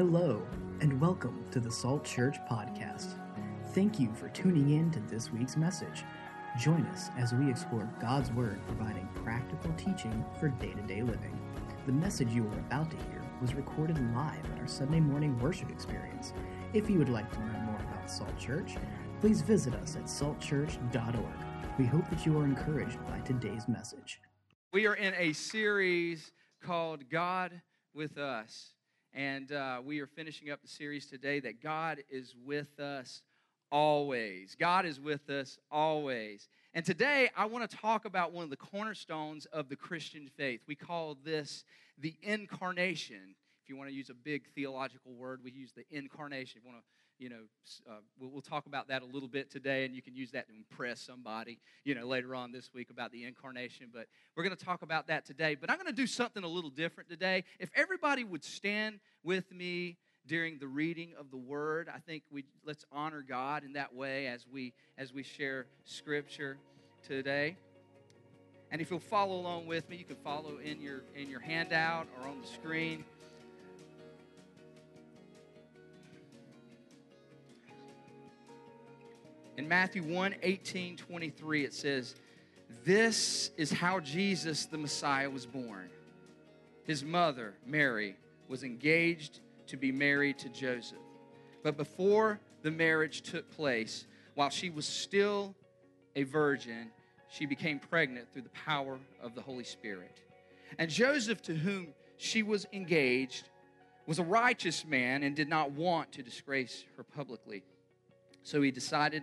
Hello, and welcome to the Salt Church Podcast. Thank you for tuning in to this week's message. Join us as we explore God's Word providing practical teaching for day to day living. The message you are about to hear was recorded live at our Sunday morning worship experience. If you would like to learn more about Salt Church, please visit us at saltchurch.org. We hope that you are encouraged by today's message. We are in a series called God with Us. And uh, we are finishing up the series today that God is with us always. God is with us always. And today I want to talk about one of the cornerstones of the Christian faith. We call this the incarnation. If you want to use a big theological word, we use the incarnation. If you want to you know, uh, we'll, we'll, talk about that a little bit today, and you can use that to impress somebody, you know, later on this week about the incarnation. But we're going to talk about that today. But I'm going to do something a little different today. If everybody would stand with me during the reading of the word, I think we let's honor God in that way as we as we share scripture today. And if you'll follow along with me, you can follow in your in your handout or on the screen. In Matthew 1 18, 23, it says, This is how Jesus the Messiah was born. His mother, Mary, was engaged to be married to Joseph. But before the marriage took place, while she was still a virgin, she became pregnant through the power of the Holy Spirit. And Joseph, to whom she was engaged, was a righteous man and did not want to disgrace her publicly. So he decided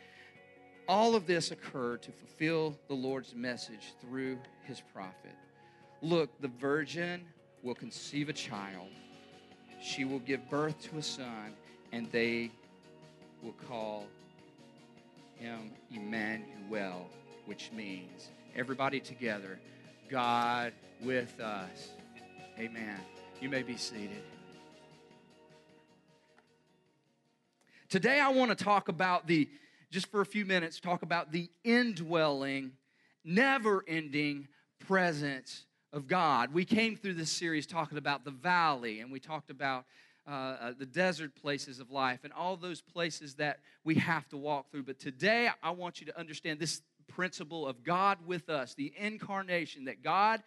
All of this occurred to fulfill the Lord's message through his prophet. Look, the virgin will conceive a child. She will give birth to a son, and they will call him Emmanuel, which means everybody together, God with us. Amen. You may be seated. Today, I want to talk about the just for a few minutes, talk about the indwelling, never ending presence of God. We came through this series talking about the valley, and we talked about uh, uh, the desert places of life and all those places that we have to walk through. But today, I want you to understand this principle of God with us, the incarnation, that God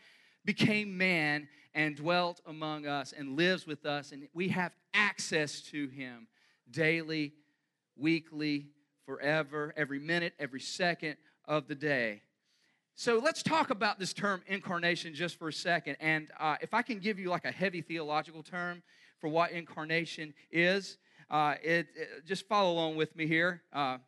became man and dwelt among us and lives with us, and we have access to him daily, weekly, forever, every minute, every second of the day. So let's talk about this term incarnation just for a second. And uh, if I can give you like a heavy theological term for what incarnation is, uh, it, it, just follow along with me here. Uh,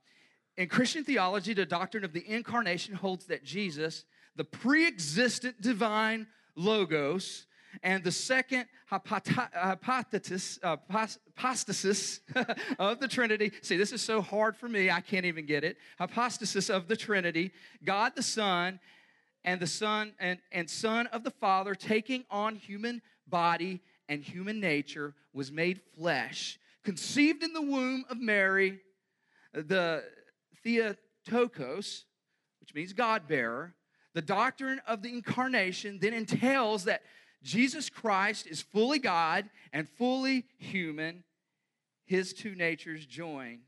in Christian theology, the doctrine of the incarnation holds that Jesus, the pre existent divine logos, and the second hypothesis, uh, hypostasis of the Trinity. See, this is so hard for me, I can't even get it. Hypostasis of the Trinity, God the Son, and the Son and, and Son of the Father taking on human body and human nature was made flesh, conceived in the womb of Mary, the Theotokos, which means God bearer. The doctrine of the incarnation then entails that Jesus Christ is fully God and fully human, his two natures joined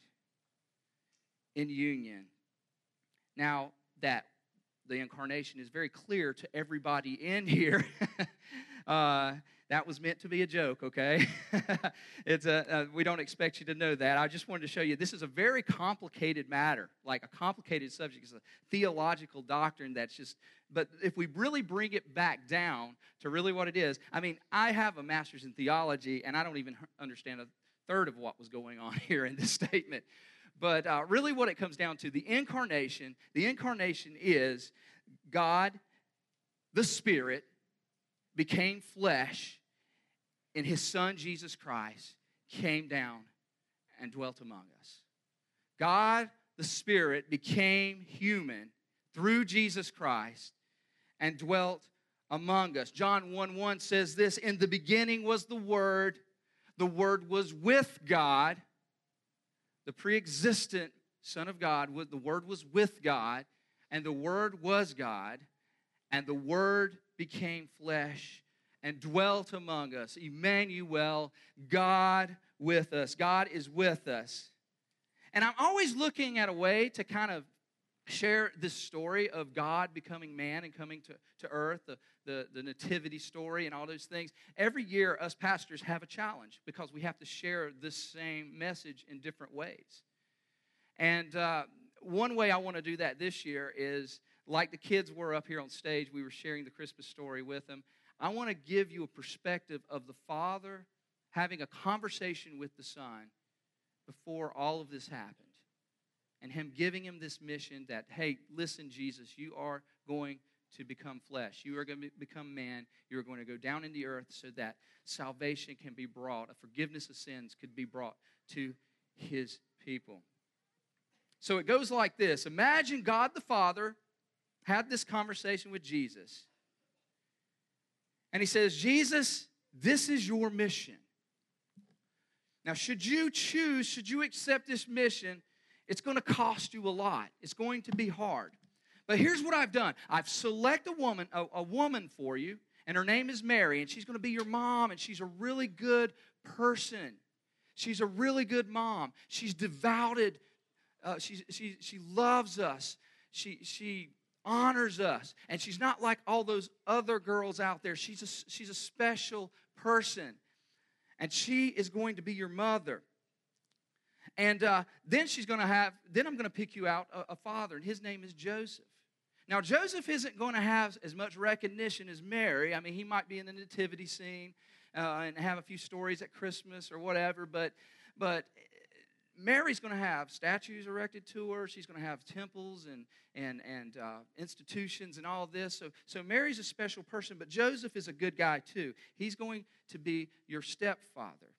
in union. Now, that the incarnation is very clear to everybody in here. uh, that was meant to be a joke, okay? it's a, uh, we don't expect you to know that. I just wanted to show you this is a very complicated matter, like a complicated subject. It's a theological doctrine that's just, but if we really bring it back down to really what it is, I mean, I have a master's in theology, and I don't even understand a third of what was going on here in this statement. But uh, really, what it comes down to the incarnation, the incarnation is God, the Spirit, became flesh, and his son Jesus Christ came down and dwelt among us. God the Spirit became human through Jesus Christ and dwelt among us. John 1 1 says this In the beginning was the Word, the Word was with God, the pre existent Son of God, the Word was with God, and the Word was God, and the Word became flesh and dwelt among us. Emmanuel, God with us. God is with us. And I'm always looking at a way to kind of share this story of God becoming man and coming to, to earth, the, the, the nativity story, and all those things. Every year, us pastors have a challenge because we have to share this same message in different ways. And uh, one way I want to do that this year is like the kids were up here on stage, we were sharing the Christmas story with them. I want to give you a perspective of the Father having a conversation with the Son before all of this happened. And Him giving him this mission that, hey, listen, Jesus, you are going to become flesh. You are going to become man. You are going to go down in the earth so that salvation can be brought, a forgiveness of sins could be brought to His people. So it goes like this Imagine God the Father had this conversation with Jesus. And he says, Jesus, this is your mission. Now, should you choose, should you accept this mission, it's going to cost you a lot. It's going to be hard. But here's what I've done I've selected a woman, a, a woman for you, and her name is Mary, and she's going to be your mom, and she's a really good person. She's a really good mom. She's devoted. Uh, she, she, she loves us. She, she honors us. And she's not like all those other girls out there. She's a, she's a special person. And she is going to be your mother. And uh, then she's going to have, then I'm going to pick you out a, a father, and his name is Joseph. Now, Joseph isn't going to have as much recognition as Mary. I mean, he might be in the nativity scene uh, and have a few stories at Christmas or whatever, but, but Mary's going to have statues erected to her. She's going to have temples and, and, and uh, institutions and all this. So, so Mary's a special person, but Joseph is a good guy too. He's going to be your stepfather.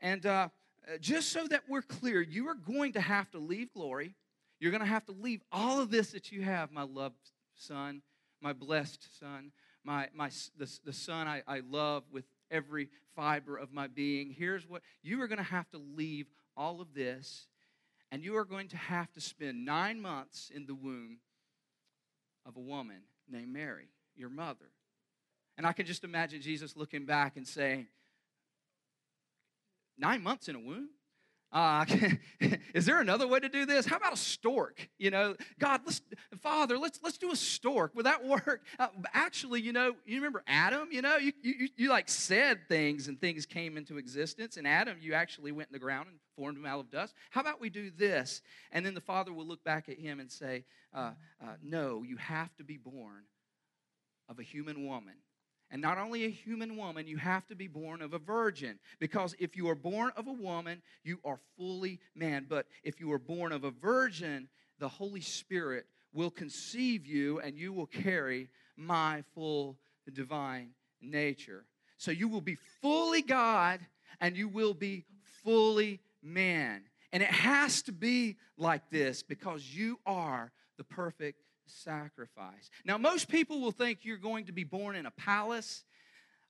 And uh, Uh, just so that we're clear, you are going to have to leave glory. You're going to have to leave all of this that you have, my loved son, my blessed son, my, my, the, the son I, I love with every fiber of my being. Here's what you are going to have to leave all of this, and you are going to have to spend nine months in the womb of a woman named Mary, your mother. And I can just imagine Jesus looking back and saying, Nine months in a womb? Uh, is there another way to do this? How about a stork? You know, God, let's, Father, let's let's do a stork. Would that work? Uh, actually, you know, you remember Adam? You know, you, you you like said things and things came into existence. And Adam, you actually went in the ground and formed him out of dust. How about we do this? And then the Father will look back at him and say, uh, uh No, you have to be born of a human woman and not only a human woman, you have to be born of a virgin. Because if you are born of a woman, you are fully man. But if you are born of a virgin, the Holy Spirit will conceive you and you will carry my full divine nature. So you will be fully God and you will be fully man. And it has to be like this because you are the perfect sacrifice. Now, most people will think you're going to be born in a palace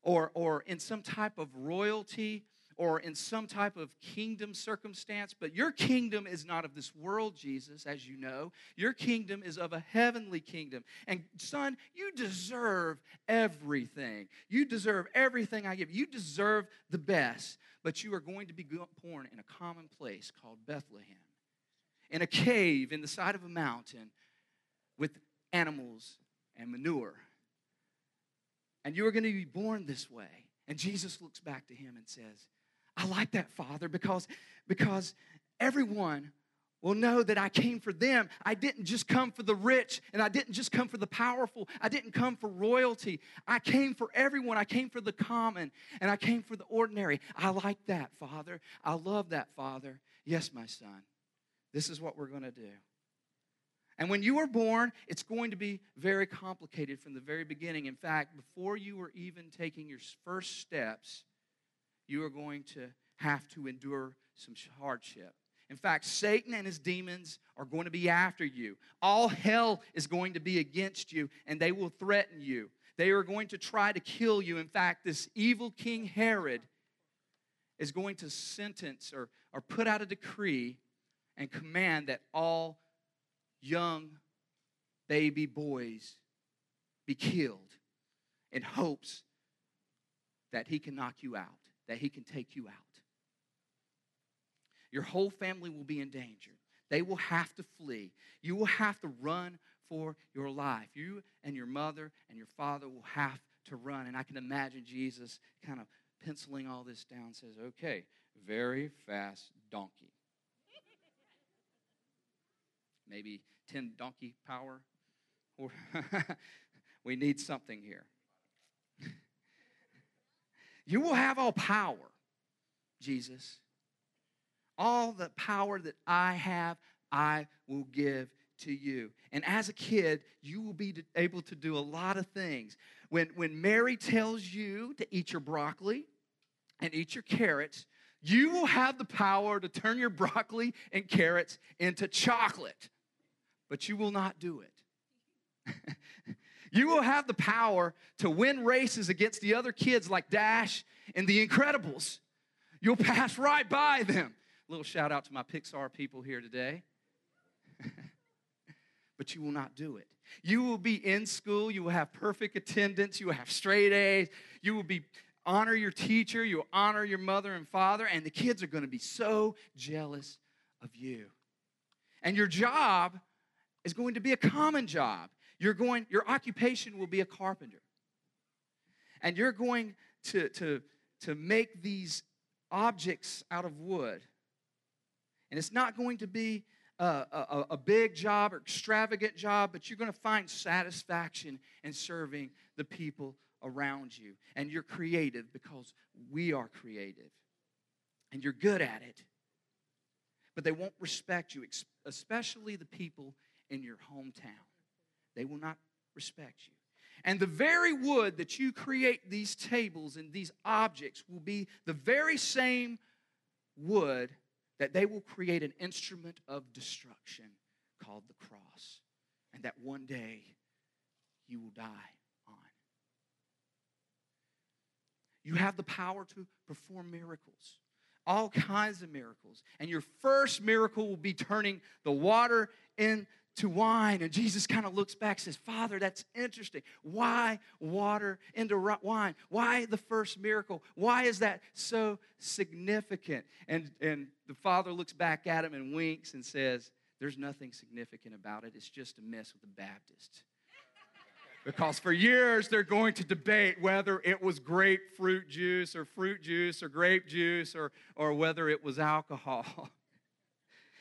or, or in some type of royalty or in some type of kingdom circumstance, but your kingdom is not of this world, Jesus, as you know. Your kingdom is of a heavenly kingdom. And son, you deserve everything. You deserve everything I give. You deserve the best, but you are going to be born in a common place called Bethlehem, in a cave in the side of a mountain with animals and manure. And you are going to be born this way. And Jesus looks back to him and says, I like that, Father, because, because everyone will know that I came for them. I didn't just come for the rich and I didn't just come for the powerful. I didn't come for royalty. I came for everyone. I came for the common and I came for the ordinary. I like that, Father. I love that, Father. Yes, my son. This is what we're going to do. And when you are born, it's going to be very complicated from the very beginning. In fact, before you are even taking your first steps, you are going to have to endure some hardship. In fact, Satan and his demons are going to be after you. All hell is going to be against you, and they will threaten you. They are going to try to kill you. In fact, this evil King Herod is going to sentence or, or put out a decree and command that all young baby boys be killed in hopes that he can knock you out, that he can take you out. Your whole family will be in danger. They will have to flee. You will have to run for your life. You and your mother and your father will have to run. And I can imagine Jesus kind of penciling all this down, says, okay, very fast donkey. Maybe 10 donkey power. we need something here. You will have all power, Jesus. All the power that I have, I will give to you. And as a kid, you will be able to do a lot of things. When, when Mary tells you to eat your broccoli and eat your carrots, you will have the power to turn your broccoli and carrots into chocolate, but you will not do it. you will have the power to win races against the other kids like Dash and the Incredibles. You'll pass right by them. A Little shout out to my Pixar people here today. but you will not do it. You will be in school, you will have perfect attendance, you will have straight A's, you will be honor your teacher, you will honor your mother and father, and the kids are going to be so jealous of you. And your job is going to be a common job. You're going, your occupation will be a carpenter. And you're going to, to, to make these objects out of wood. And it's not going to be a, a, a, big job or extravagant job, but you're going to find satisfaction in serving the people around you. And you're creative because we are creative. And you're good at it. But they won't respect you, especially the people in your hometown. They will not respect you. And the very wood that you create these tables and these objects will be the very same wood that they will create an instrument of destruction called the cross. And that one day you will die on. You have the power to perform miracles, all kinds of miracles. And your first miracle will be turning the water in to wine. And Jesus kind of looks back says, Father, that's interesting. Why water into wine? Why the first miracle? Why is that so significant? And, and the Father looks back at him and winks and says, There's nothing significant about it. It's just a mess with the Baptists. Because for years they're going to debate whether it was grapefruit juice or fruit juice or grape juice or, or whether it was alcohol.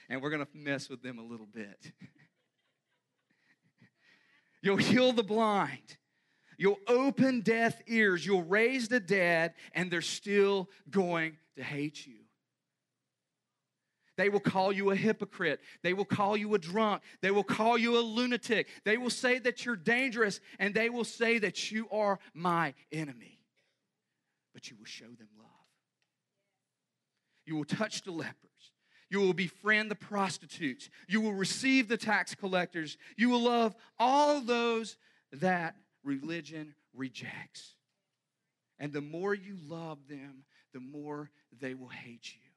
And we're going to mess with them a little bit. You'll heal the blind. You'll open deaf ears. You'll raise the dead, and they're still going to hate you. They will call you a hypocrite. They will call you a drunk. They will call you a lunatic. They will say that you're dangerous, and they will say that you are my enemy. But you will show them love. You will touch the lepers. You will befriend the prostitutes. You will receive the tax collectors. You will love all those that religion rejects. And the more you love them, the more they will hate you.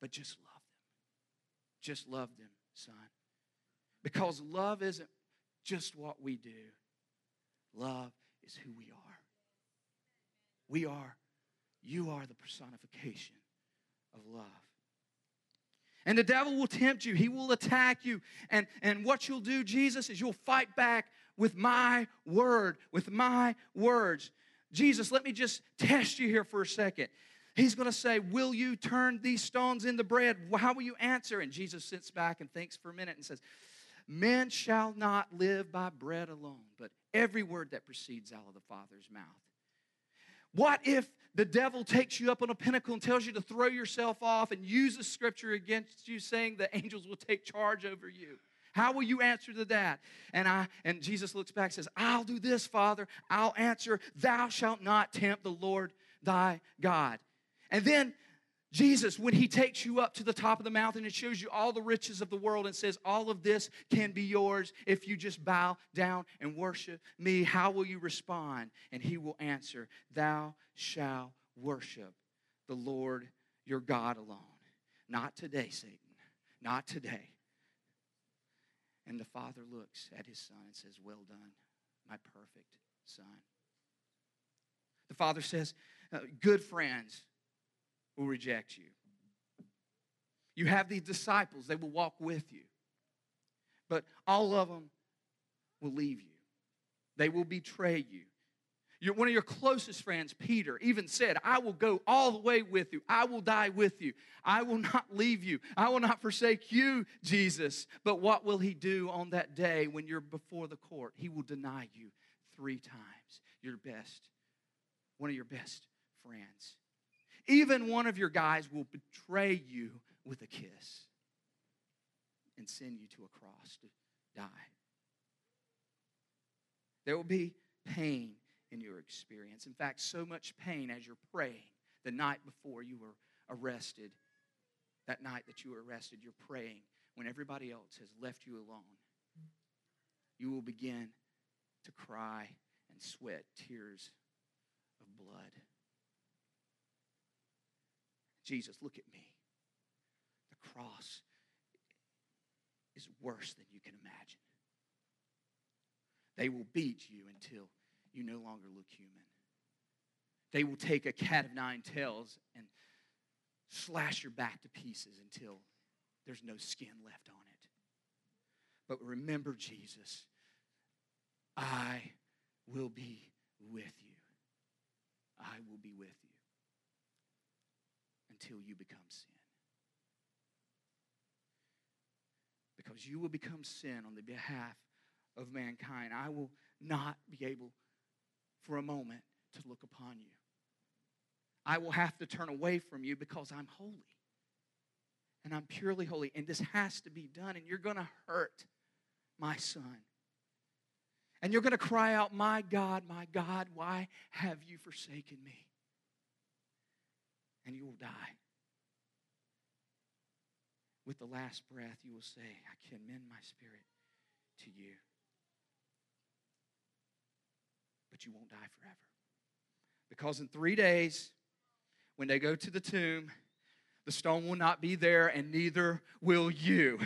But just love them. Just love them, son. Because love isn't just what we do, love is who we are. We are, you are the personification of love. And the devil will tempt you, he will attack you. And, and what you'll do, Jesus, is you'll fight back with my word, with my words. Jesus, let me just test you here for a second. He's going to say, Will you turn these stones into bread? How will you answer? And Jesus sits back and thinks for a minute and says, Men shall not live by bread alone, but every word that proceeds out of the Father's mouth. What if the devil takes you up on a pinnacle and tells you to throw yourself off and uses scripture against you, saying the angels will take charge over you? How will you answer to that? And I and Jesus looks back and says, I'll do this, Father. I'll answer, Thou shalt not tempt the Lord thy God. And then Jesus, when he takes you up to the top of the mountain and shows you all the riches of the world and says, All of this can be yours if you just bow down and worship me, how will you respond? And he will answer, Thou shalt worship the Lord your God alone. Not today, Satan. Not today. And the father looks at his son and says, Well done, my perfect son. The father says, uh, Good friends will reject you. You have these disciples, they will walk with you. But all of them will leave you, they will betray you. Your, one of your closest friends, Peter, even said, I will go all the way with you. I will die with you. I will not leave you. I will not forsake you, Jesus. But what will he do on that day when you're before the court? He will deny you three times. Your best, one of your best friends. Even one of your guys will betray you with a kiss and send you to a cross to die. There will be pain in your experience. In fact, so much pain as you're praying the night before you were arrested, that night that you were arrested, you're praying when everybody else has left you alone. You will begin to cry and sweat tears of blood. Jesus, look at me. The cross is worse than you can imagine. They will beat you until you no longer look human. They will take a cat of nine tails and slash your back to pieces until there's no skin left on it. But remember, Jesus, I will be with you. I will be with you until you become sin. Because you will become sin on the behalf of mankind. I will not be able for a moment to look upon you. I will have to turn away from you because I'm holy. And I'm purely holy. And this has to be done. And you're going to hurt my son. And you're going to cry out, My God, my God, why have you forsaken me? And you will die. With the last breath, you will say, I commend my spirit to you. but you won't die forever. Because in three days, when they go to the tomb, the stone will not be there, and neither will you.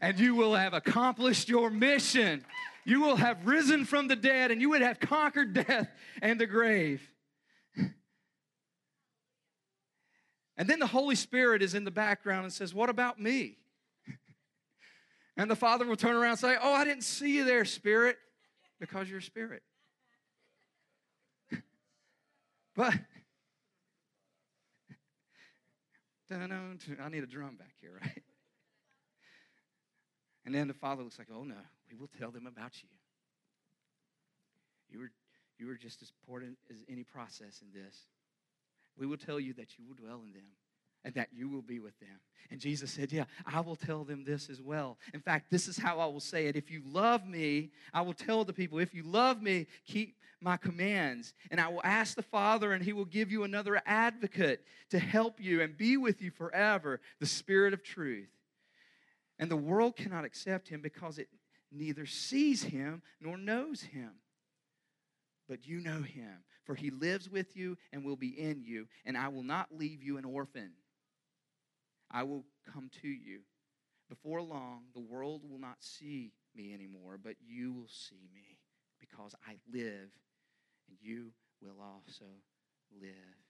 And you will have accomplished your mission. You will have risen from the dead, and you would have conquered death and the grave. And then the Holy Spirit is in the background and says, What about me? And the Father will turn around and say, Oh, I didn't see you there, Spirit, because you're Spirit. But I need a drum back here, right? And then the father looks like, oh no, we will tell them about you. You were, you were just as important as any process in this. We will tell you that you will dwell in them and that you will be with them. And Jesus said, Yeah, I will tell them this as well. In fact, this is how I will say it. If you love me, I will tell the people, if you love me, keep my commands. And I will ask the Father, and he will give you another advocate to help you and be with you forever, the Spirit of truth. And the world cannot accept him because it neither sees him nor knows him. But you know him, for he lives with you and will be in you, and I will not leave you an orphan. I will come to you. Before long, the world will not see me anymore, but you will see me because I live, and you will also live.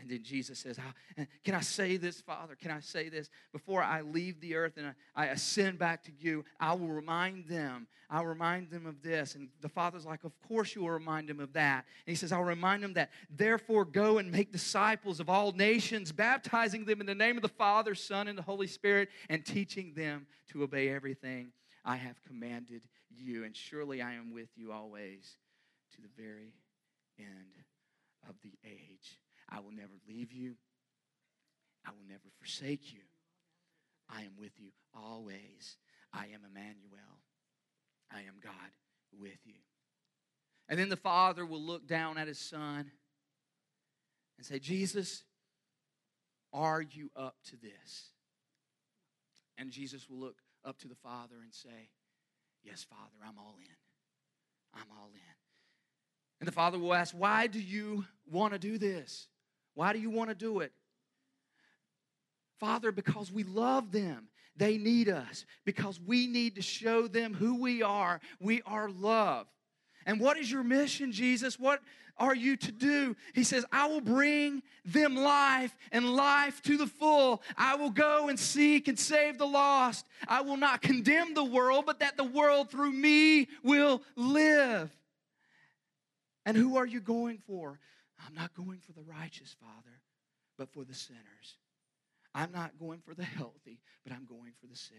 And then Jesus says, ah, Can I say this, Father? Can I say this? Before I leave the earth and I ascend back to you, I will remind them. I'll remind them of this. And the Father's like, Of course you will remind them of that. And he says, I'll remind them that, therefore, go and make disciples of all nations, baptizing them in the name of the Father, Son, and the Holy Spirit, and teaching them to obey everything I have commanded you. And surely I am with you always to the very end of the age. I will never leave you. I will never forsake you. I am with you always. I am Emmanuel. I am God with you. And then the Father will look down at his Son and say, Jesus, Are you up to this? And Jesus will look up to the Father and say, Yes, Father, I'm all in. I'm all in. And the Father will ask, Why do you want to do this? Why do you want to do it? Father, because we love them. They need us because we need to show them who we are. We are love. And what is your mission, Jesus? What are you to do? He says, I will bring them life and life to the full. I will go and seek and save the lost. I will not condemn the world, but that the world through me will live. And who are you going for? I'm not going for the righteous, Father, but for the sinners. I'm not going for the healthy, but I'm going for the sick.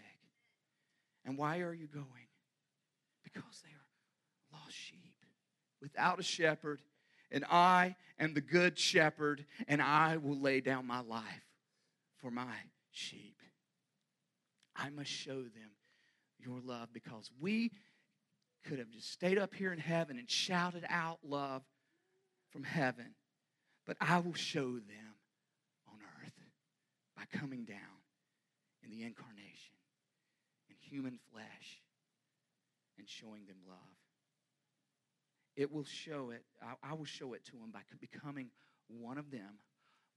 And why are you going? Because they are lost sheep without a shepherd. And I am the good shepherd, and I will lay down my life for my sheep. I must show them your love because we could have just stayed up here in heaven and shouted out love from heaven, but I will show them on earth by coming down in the incarnation, in human flesh, and showing them love. It will show it, I, I will show it to them by becoming one of them,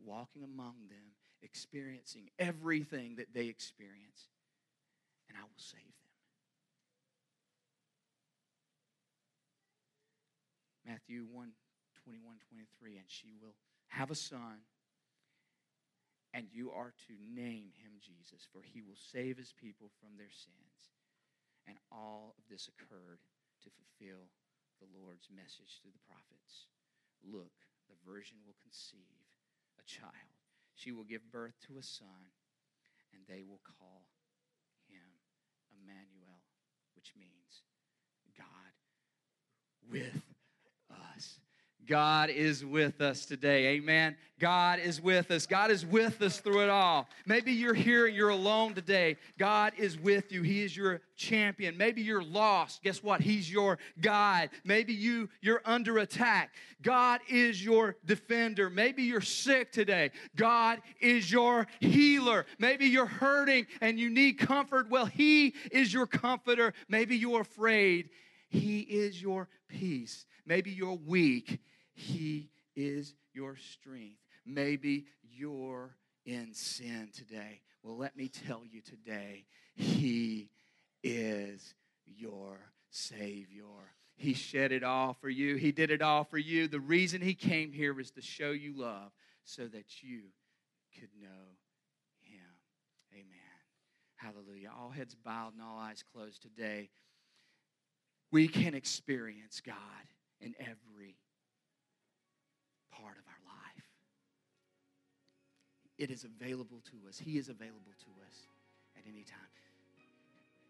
walking among them, experiencing everything that they experience, and I will save them. Matthew 1 21, 23, and she will have a son, and you are to name him Jesus, for he will save his people from their sins. And all of this occurred to fulfill the Lord's message through the prophets. Look, the virgin will conceive a child. She will give birth to a son, and they will call him Emmanuel, which means God with us. God is with us today. Amen. God is with us. God is with us through it all. Maybe you're here and you're alone today. God is with you. He is your champion. Maybe you're lost. Guess what? He's your guide. Maybe you you're under attack. God is your defender. Maybe you're sick today. God is your healer. Maybe you're hurting and you need comfort. Well, he is your comforter. Maybe you're afraid. He is your peace. Maybe you're weak he is your strength. Maybe you're in sin today. Well, let me tell you today, He is your Savior. He shed it all for you. He did it all for you. The reason He came here was to show you love so that you could know Him. Amen. Hallelujah. All heads bowed and all eyes closed today. We can experience God in every part of our life. It is available to us. He is available to us at any time.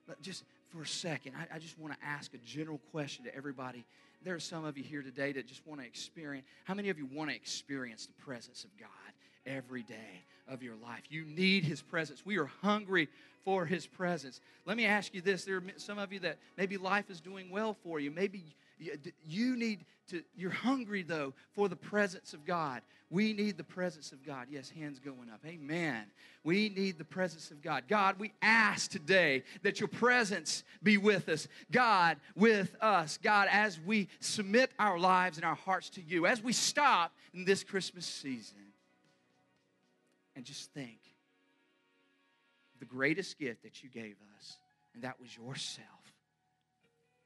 But just for a second, I, I just want to ask a general question to everybody. There are some of you here today that just want to experience. How many of you want to experience the presence of God every day of your life? You need His presence. We are hungry for His presence. Let me ask you this: There are some of you that maybe life is doing well for you. Maybe you need to, you're hungry though for the presence of God. We need the presence of God. Yes, hands going up. Amen. We need the presence of God. God, we ask today that your presence be with us. God, with us. God, as we submit our lives and our hearts to you, as we stop in this Christmas season and just think the greatest gift that you gave us, and that was yourself.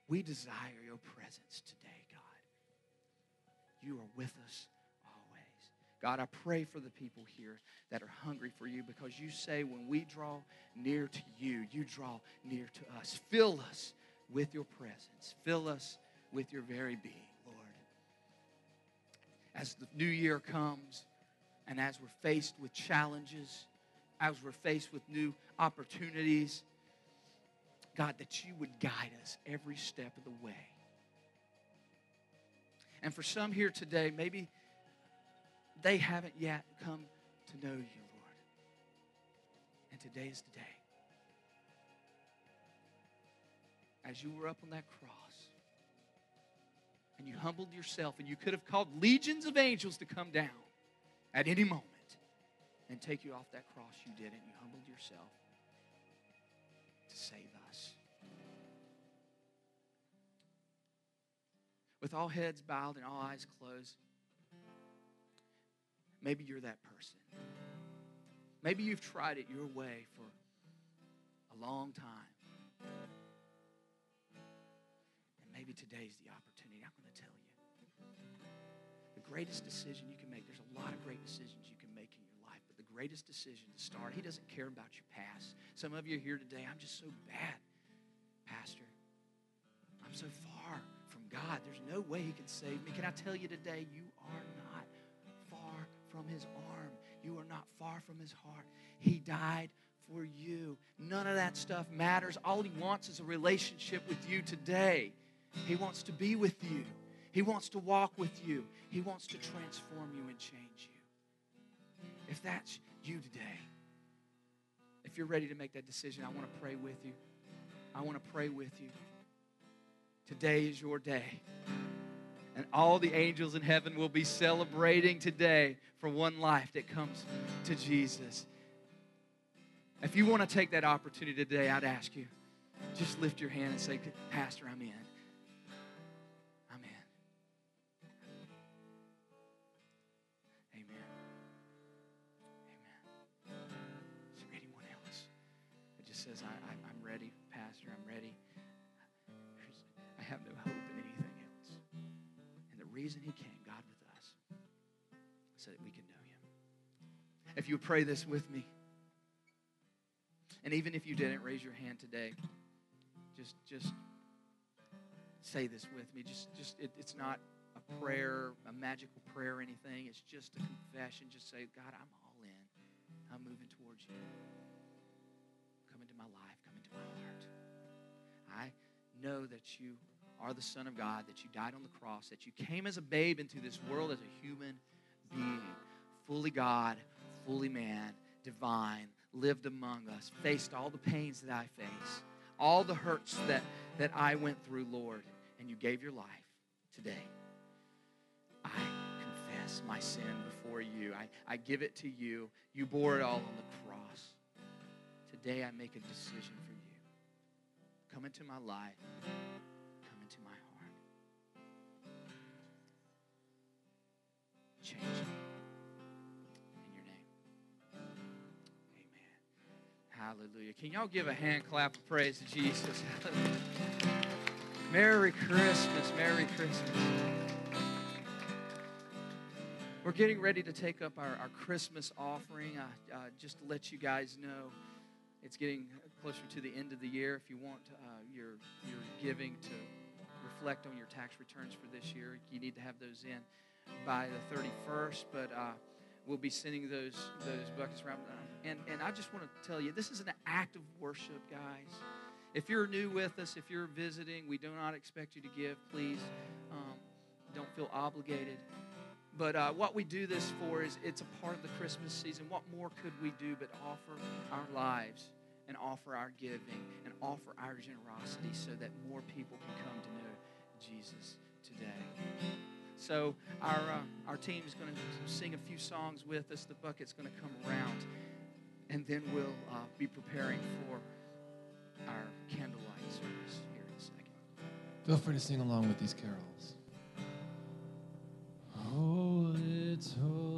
We desire your presence today, God. You are with us always. God, I pray for the people here that are hungry for you because you say when we draw near to you, you draw near to us. Fill us with your presence, fill us with your very being, Lord. As the new year comes, and as we're faced with challenges, as we're faced with new opportunities, God, that you would guide us every step of the way. And for some here today, maybe they haven't yet come to know you, Lord. And today is the day. As you were up on that cross and you humbled yourself, and you could have called legions of angels to come down at any moment. and take you off that cross, you did it. You humbled yourself save us. With all heads bowed and all eyes closed, maybe you're that person. Maybe you've tried it your way for a long time. And maybe today's the opportunity. I'm going to tell you. The greatest decision you can make, there's a lot of great decisions you can make greatest decision to start, He doesn't care about your past. Some of you are here today, I'm just so bad, Pastor. I'm so far from God. There's no way He can save me. Can I tell you today, you are not far from His arm. You are not far from His heart. He died for you. None of that stuff matters. All He wants is a relationship with you today. He wants to be with you. He wants to walk with you. He wants to transform you and change you. If that's you today, if you're ready to make that decision, I want to pray with you. I want to pray with you. Today is your day. And all the angels in heaven will be celebrating today for one life that comes to Jesus. If you want to take that opportunity today, I'd ask you just lift your hand and say, Pastor, I'm in. If you would pray this with me, and even if you didn't raise your hand today, just just say this with me. Just just it, it's not a prayer, a magical prayer or anything. It's just a confession. Just say, God, I'm all in. I'm moving towards you. Come into my life. Come into my heart. I know that you are the Son of God, that you died on the cross, that you came as a babe into this world as a human being, fully God, fully man, divine, lived among us, faced all the pains that I face, all the hurts that, that I went through, Lord, and you gave your life today. I confess my sin before you. I, I give it to you. You bore it all on the cross. Today I make a decision for you. Come into my life. Come into my Hallelujah. Can y'all give a hand clap of praise to Jesus? Merry Christmas. Merry Christmas. We're getting ready to take up our, our Christmas offering. Uh, uh, just to let you guys know, it's getting closer to the end of the year. If you want uh, your, your giving to reflect on your tax returns for this year, you need to have those in by the 31st. But uh, we'll be sending those, those buckets around. And, and I just want to tell you, this is an act of worship, guys. If you're new with us, if you're visiting, we do not expect you to give. Please um, don't feel obligated. But uh, what we do this for is it's a part of the Christmas season. What more could we do but offer our lives and offer our giving and offer our generosity so that more people can come to know Jesus today? So our uh, our team is going to sing a few songs with us. The bucket's going to come around, and then we'll uh, be preparing for our candlelight service here in a second. Feel free to sing along with these carols. Oh, little town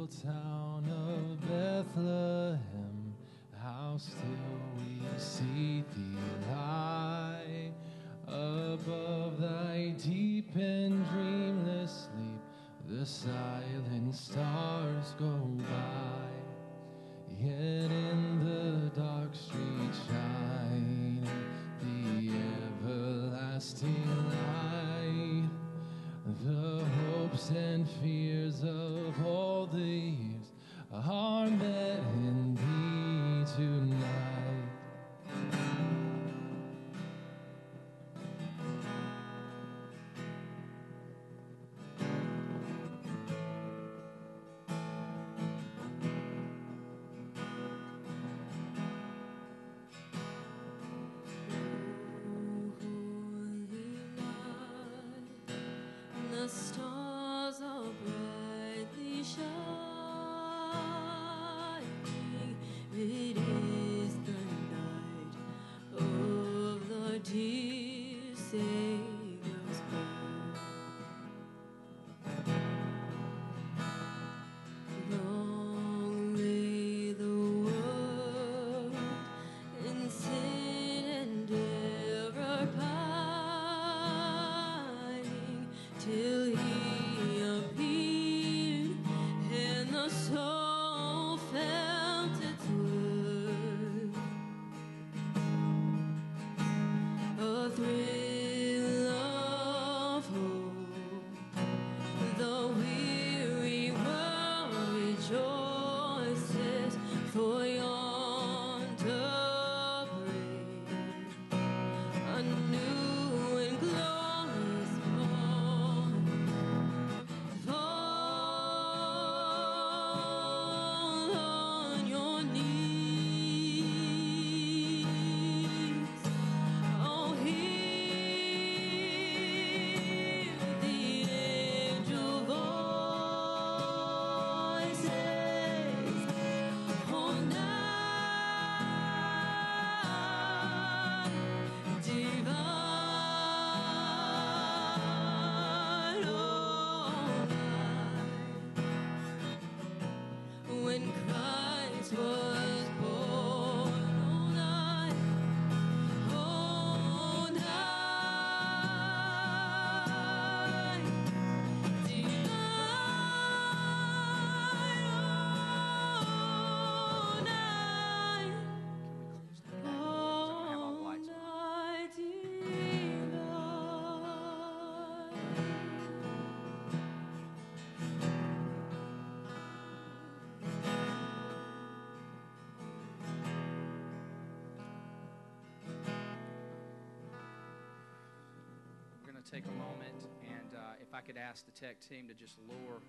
take a moment, and uh, if I could ask the tech team to just lower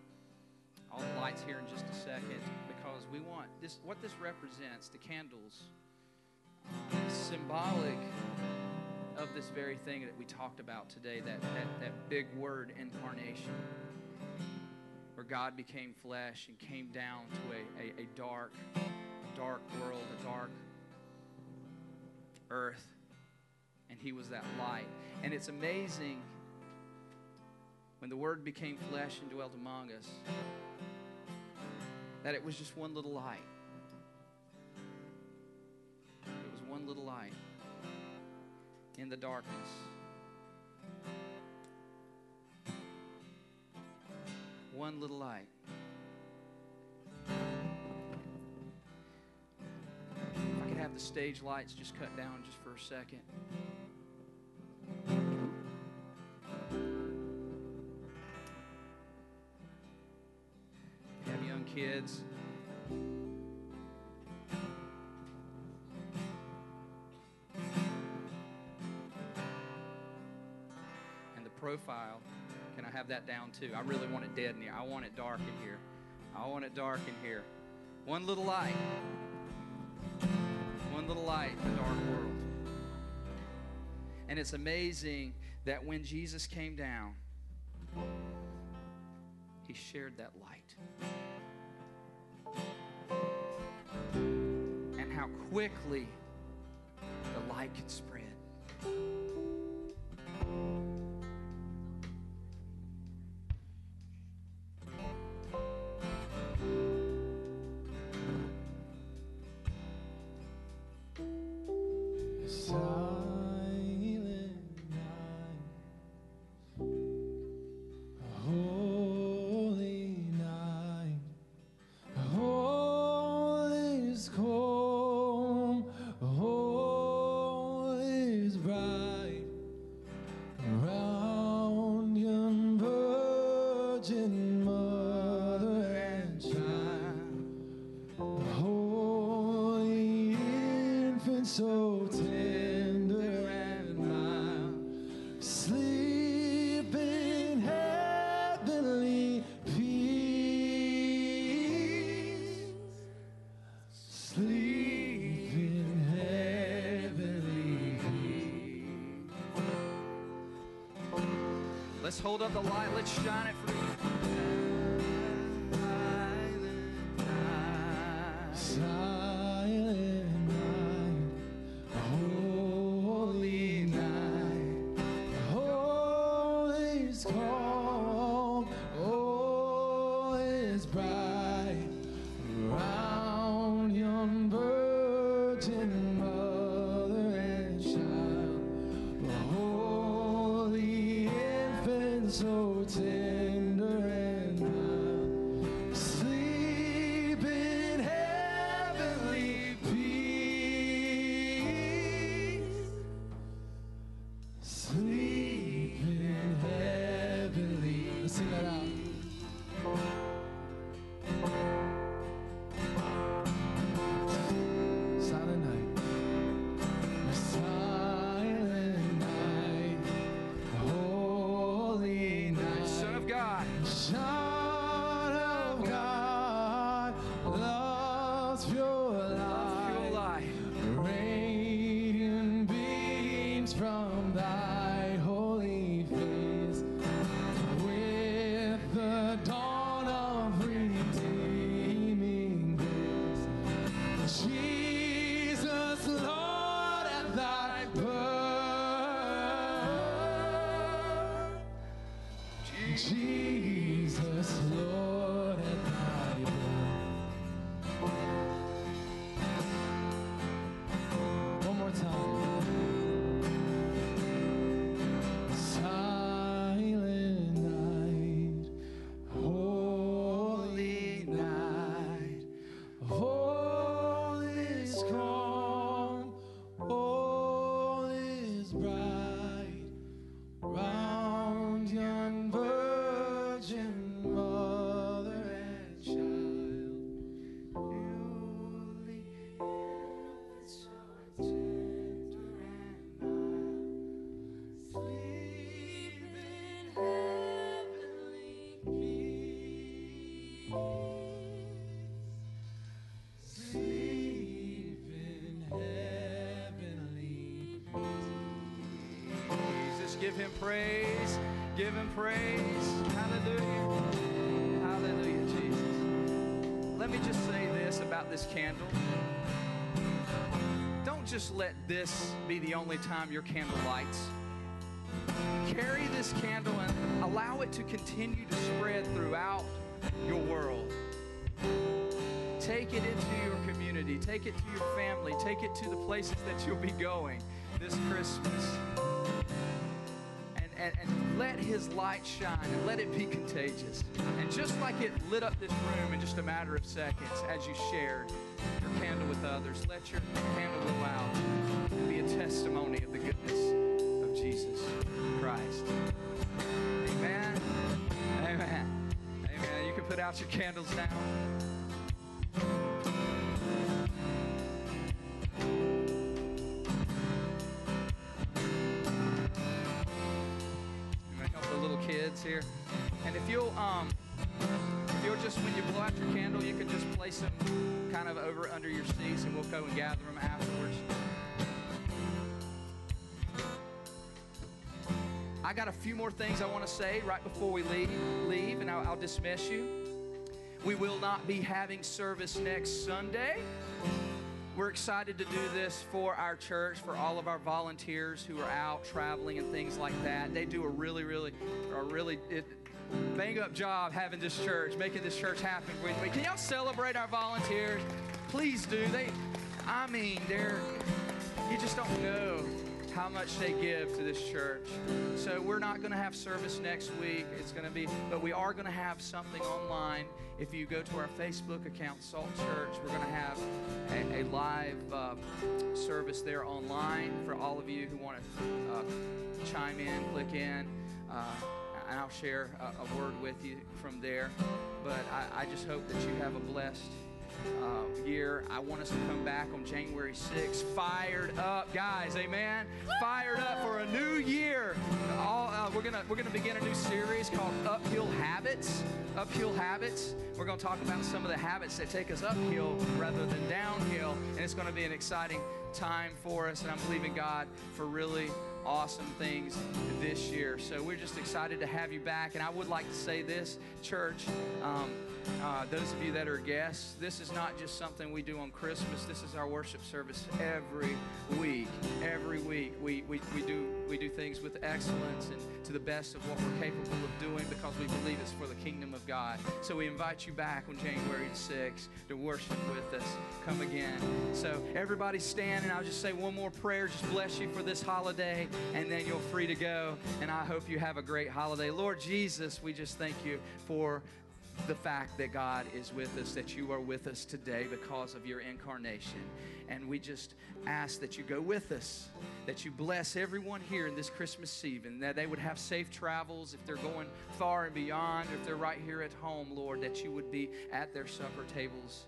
all the lights here in just a second, because we want this. What this represents, the candles, symbolic of this very thing that we talked about today. That that that big word, incarnation, where God became flesh and came down to a, a, a dark, dark world, a dark earth, and He was that light. And it's amazing when the Word became flesh and dwelt among us that it was just one little light. It was one little light in the darkness. One little light. If I could have the stage lights just cut down just for a second. That down too? I really want it dead in here. I want it dark in here. I want it dark in here. One little light. One little light in the dark world. And it's amazing that when Jesus came down, he shared that light. And how quickly the light could spread. Hold up the light. Let's shine it give him praise. Give him praise. Hallelujah. Hallelujah, Jesus. Let me just say this about this candle. Don't just let this be the only time your candle lights. Carry this candle and allow it to continue to spread throughout your world. Take it into your community, take it to your family, take it to the places that you'll be going this Christmas. His light shine and let it be contagious. And just like it lit up this room in just a matter of seconds as you shared your candle with others, let your candle go out and be a testimony of the goodness of Jesus Christ. Amen. Amen. Amen. You can put out your candles now. Kids here. And if you'll um if you'll just when you blow out your candle, you can just place them kind of over under your seats and we'll go and gather them afterwards. I got a few more things I want to say right before we leave, leave and I'll, I'll dismiss you. We will not be having service next Sunday. We're excited to do this for our church, for all of our volunteers who are out traveling and things like that. They do a really, really, a really it, bang up job having this church, making this church happen. Can y'all celebrate our volunteers? Please do. They, I mean, they're, you just don't know how much they give to this church. So we're not going to have service next week. It's going to be, but we are going to have something online. If you go to our Facebook account, Salt Church, we're going to have a, a live uh, service there online for all of you who want to uh, chime in, click in. Uh, and I'll share a, a, word with you from there. But I, I just hope that you have a blessed uh, year. I want us to come back on January 6th, fired up, guys. Amen. Fired up for a new year. All, uh, we're gonna we're gonna begin a new series called Uphill Habits. Uphill Habits. We're gonna talk about some of the habits that take us uphill rather than downhill, and it's gonna be an exciting time for us. And I'm believing God for really awesome things this year. So we're just excited to have you back. And I would like to say this, church. Um, uh, those of you that are guests, this is not just something we do on Christmas. This is our worship service every week. Every week, we, we, we do we do things with excellence and to the best of what we're capable of doing because we believe it's for the kingdom of God. So we invite you back on January 6th to worship with us. Come again. So everybody stand, and I'll just say one more prayer. Just bless you for this holiday, and then you're free to go. And I hope you have a great holiday. Lord Jesus, we just thank you for the fact that God is with us, that you are with us today because of your incarnation. And we just ask that you go with us, that you bless everyone here in this Christmas season, that they would have safe travels if they're going far and beyond, or if they're right here at home, Lord, that you would be at their supper tables.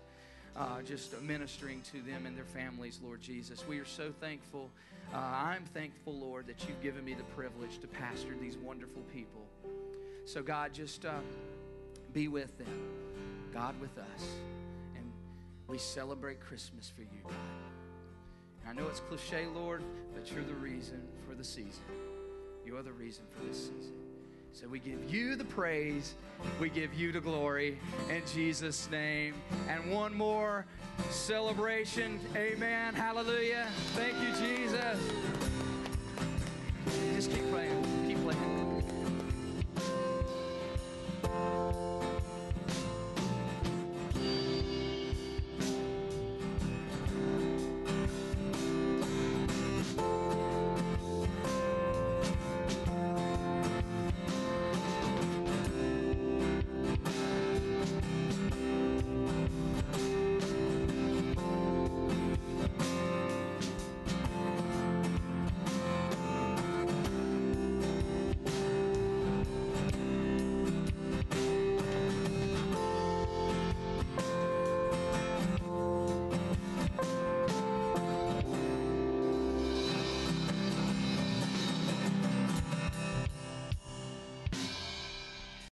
Uh, just ministering to them and their families, Lord Jesus. We are so thankful. Uh, I'm thankful, Lord, that you've given me the privilege to pastor these wonderful people. So, God, just. Uh, be with them, God with us. And we celebrate Christmas for you, God. And I know it's cliche, Lord, but you're the reason for the season. You are the reason for this season. So we give you the praise, we give you the glory in Jesus' name. And one more celebration. Amen. Hallelujah. Thank you, Jesus. Just keep playing. Keep playing.